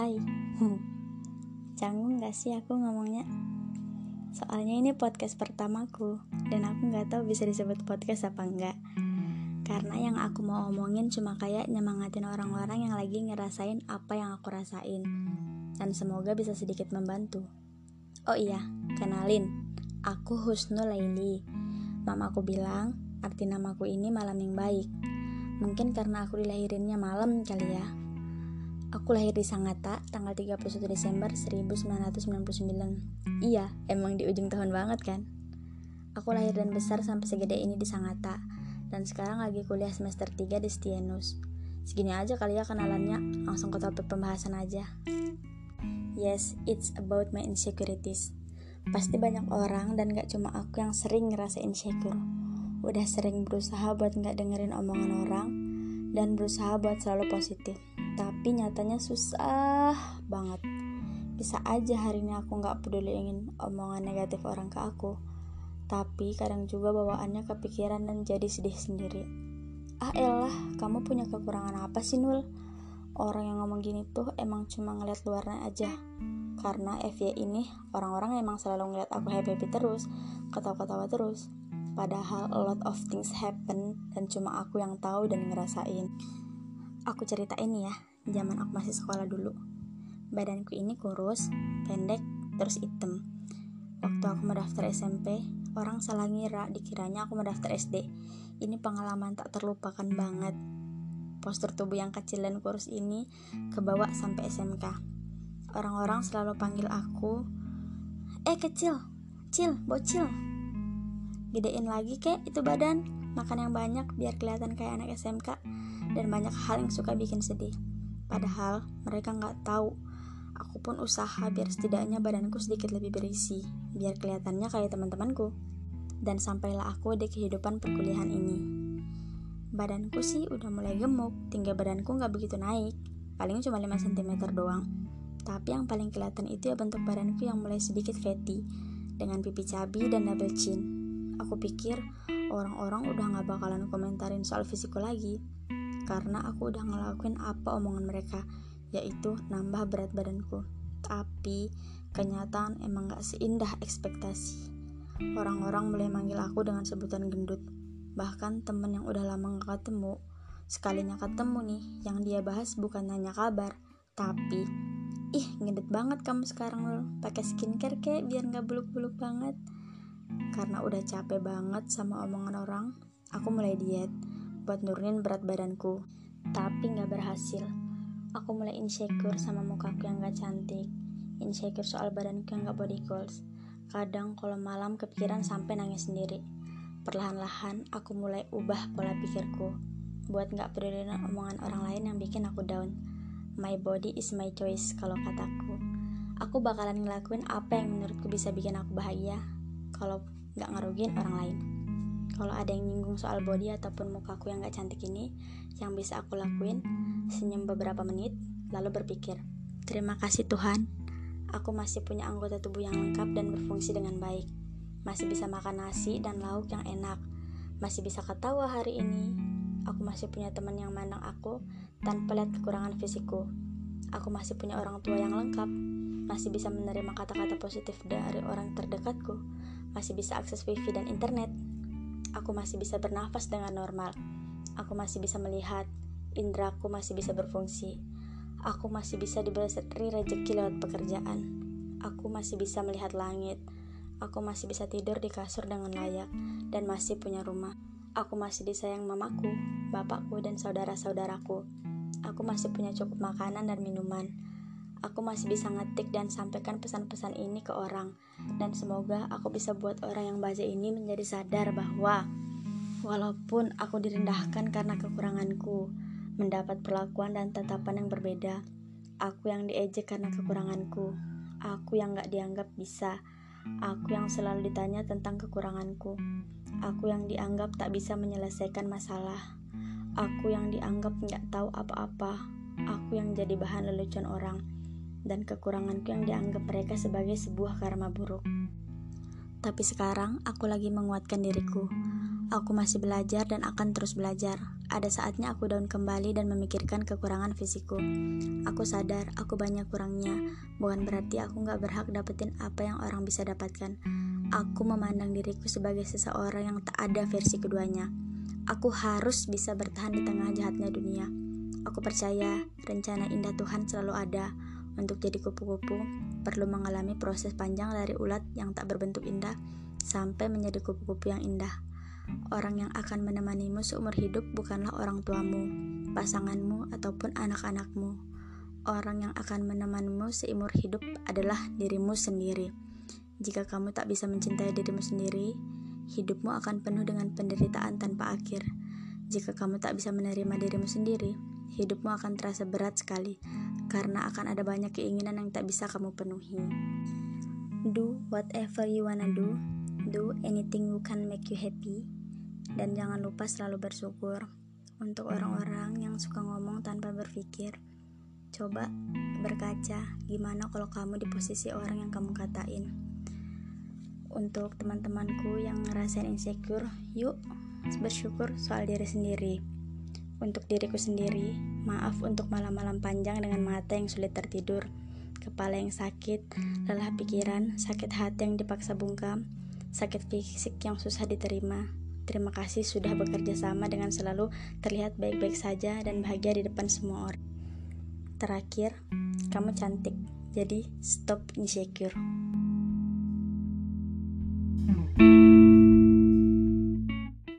Hai. Canggung gak sih aku ngomongnya? Soalnya ini podcast pertamaku Dan aku gak tahu bisa disebut podcast apa enggak. Karena yang aku mau omongin cuma kayak nyemangatin orang-orang yang lagi ngerasain apa yang aku rasain. Dan semoga bisa sedikit membantu. Oh iya, kenalin. Aku Husnul Laili. Mamaku bilang arti namaku ini malam yang baik. Mungkin karena aku dilahirinnya malam kali ya Aku lahir di Sangatta tanggal 31 Desember 1999. Iya, emang di ujung tahun banget kan? Aku lahir dan besar sampai segede ini di Sangatta dan sekarang lagi kuliah semester 3 di Stienus. Segini aja kali ya kenalannya, langsung ke topik pembahasan aja. Yes, it's about my insecurities. Pasti banyak orang dan gak cuma aku yang sering ngerasa insecure. Udah sering berusaha buat gak dengerin omongan orang dan berusaha buat selalu positif tapi nyatanya susah banget. Bisa aja hari ini aku nggak peduli ingin omongan negatif orang ke aku. Tapi kadang juga bawaannya kepikiran dan jadi sedih sendiri. Ah elah kamu punya kekurangan apa sih Nul? Orang yang ngomong gini tuh emang cuma ngeliat luarnya aja. Karena FY ini orang-orang emang selalu ngeliat aku happy-happy terus ketawa-ketawa terus. Padahal a lot of things happen dan cuma aku yang tahu dan ngerasain. Aku cerita ini ya zaman aku masih sekolah dulu. Badanku ini kurus, pendek, terus hitam. Waktu aku mendaftar SMP, orang salah ngira dikiranya aku mendaftar SD. Ini pengalaman tak terlupakan banget. Postur tubuh yang kecil dan kurus ini kebawa sampai SMK. Orang-orang selalu panggil aku, "Eh kecil, cil, bocil." Gedein lagi kek itu badan, makan yang banyak biar kelihatan kayak anak SMK dan banyak hal yang suka bikin sedih. Padahal mereka nggak tahu. Aku pun usaha biar setidaknya badanku sedikit lebih berisi, biar kelihatannya kayak teman-temanku. Dan sampailah aku di kehidupan perkuliahan ini. Badanku sih udah mulai gemuk, tinggal badanku nggak begitu naik, paling cuma 5 cm doang. Tapi yang paling kelihatan itu ya bentuk badanku yang mulai sedikit fatty, dengan pipi cabi dan double chin. Aku pikir orang-orang udah nggak bakalan komentarin soal fisikku lagi, karena aku udah ngelakuin apa omongan mereka, yaitu nambah berat badanku. Tapi kenyataan emang gak seindah ekspektasi. Orang-orang mulai manggil aku dengan sebutan gendut. Bahkan temen yang udah lama gak ketemu, sekalinya ketemu nih, yang dia bahas bukan nanya kabar, tapi ih gendut banget kamu sekarang loh, pakai skincare kek biar gak buluk-buluk banget. Karena udah capek banget sama omongan orang, aku mulai diet buat nurunin berat badanku. Tapi nggak berhasil. Aku mulai insecure sama mukaku yang gak cantik. Insecure soal badanku yang gak body goals. Kadang kalau malam kepikiran sampai nangis sendiri. Perlahan-lahan aku mulai ubah pola pikirku. Buat gak peduli omongan orang lain yang bikin aku down. My body is my choice kalau kataku. Aku bakalan ngelakuin apa yang menurutku bisa bikin aku bahagia. Kalau gak ngerugiin orang lain. Kalau ada yang nyinggung soal body ataupun mukaku yang gak cantik ini, yang bisa aku lakuin, senyum beberapa menit, lalu berpikir, terima kasih Tuhan, aku masih punya anggota tubuh yang lengkap dan berfungsi dengan baik. Masih bisa makan nasi dan lauk yang enak. Masih bisa ketawa hari ini. Aku masih punya teman yang mandang aku tanpa lihat kekurangan fisikku. Aku masih punya orang tua yang lengkap. Masih bisa menerima kata-kata positif dari orang terdekatku. Masih bisa akses wifi dan internet aku masih bisa bernafas dengan normal. Aku masih bisa melihat, indraku masih bisa berfungsi. Aku masih bisa diberi rezeki lewat pekerjaan. Aku masih bisa melihat langit. Aku masih bisa tidur di kasur dengan layak dan masih punya rumah. Aku masih disayang mamaku, bapakku, dan saudara-saudaraku. Aku masih punya cukup makanan dan minuman. Aku masih bisa ngetik dan sampaikan pesan-pesan ini ke orang. Dan semoga aku bisa buat orang yang baca ini menjadi sadar bahwa walaupun aku direndahkan karena kekuranganku, mendapat perlakuan dan tatapan yang berbeda, aku yang diejek karena kekuranganku, aku yang gak dianggap bisa, aku yang selalu ditanya tentang kekuranganku, aku yang dianggap tak bisa menyelesaikan masalah, aku yang dianggap gak tahu apa-apa, aku yang jadi bahan lelucon orang dan kekuranganku yang dianggap mereka sebagai sebuah karma buruk. Tapi sekarang aku lagi menguatkan diriku. Aku masih belajar dan akan terus belajar. ada saatnya aku down kembali dan memikirkan kekurangan fisikku. Aku sadar aku banyak kurangnya, bukan berarti aku gak berhak dapetin apa yang orang bisa dapatkan. Aku memandang diriku sebagai seseorang yang tak ada versi keduanya. Aku harus bisa bertahan di tengah jahatnya dunia. Aku percaya rencana indah Tuhan selalu ada. Untuk jadi kupu-kupu, perlu mengalami proses panjang dari ulat yang tak berbentuk indah sampai menjadi kupu-kupu yang indah. Orang yang akan menemanimu seumur hidup bukanlah orang tuamu, pasanganmu, ataupun anak-anakmu. Orang yang akan menemanimu seumur hidup adalah dirimu sendiri. Jika kamu tak bisa mencintai dirimu sendiri, hidupmu akan penuh dengan penderitaan tanpa akhir. Jika kamu tak bisa menerima dirimu sendiri, hidupmu akan terasa berat sekali karena akan ada banyak keinginan yang tak bisa kamu penuhi. Do whatever you wanna do, do anything who can make you happy, dan jangan lupa selalu bersyukur. Untuk orang-orang yang suka ngomong tanpa berpikir, coba berkaca gimana kalau kamu di posisi orang yang kamu katain. Untuk teman-temanku yang ngerasain insecure, yuk bersyukur soal diri sendiri. Untuk diriku sendiri, maaf untuk malam-malam panjang dengan mata yang sulit tertidur, kepala yang sakit, lelah pikiran, sakit hati yang dipaksa bungkam, sakit fisik yang susah diterima, Terima kasih sudah bekerja sama dengan selalu terlihat baik-baik saja dan bahagia di depan semua orang. Terakhir, kamu cantik, jadi stop insecure. thank you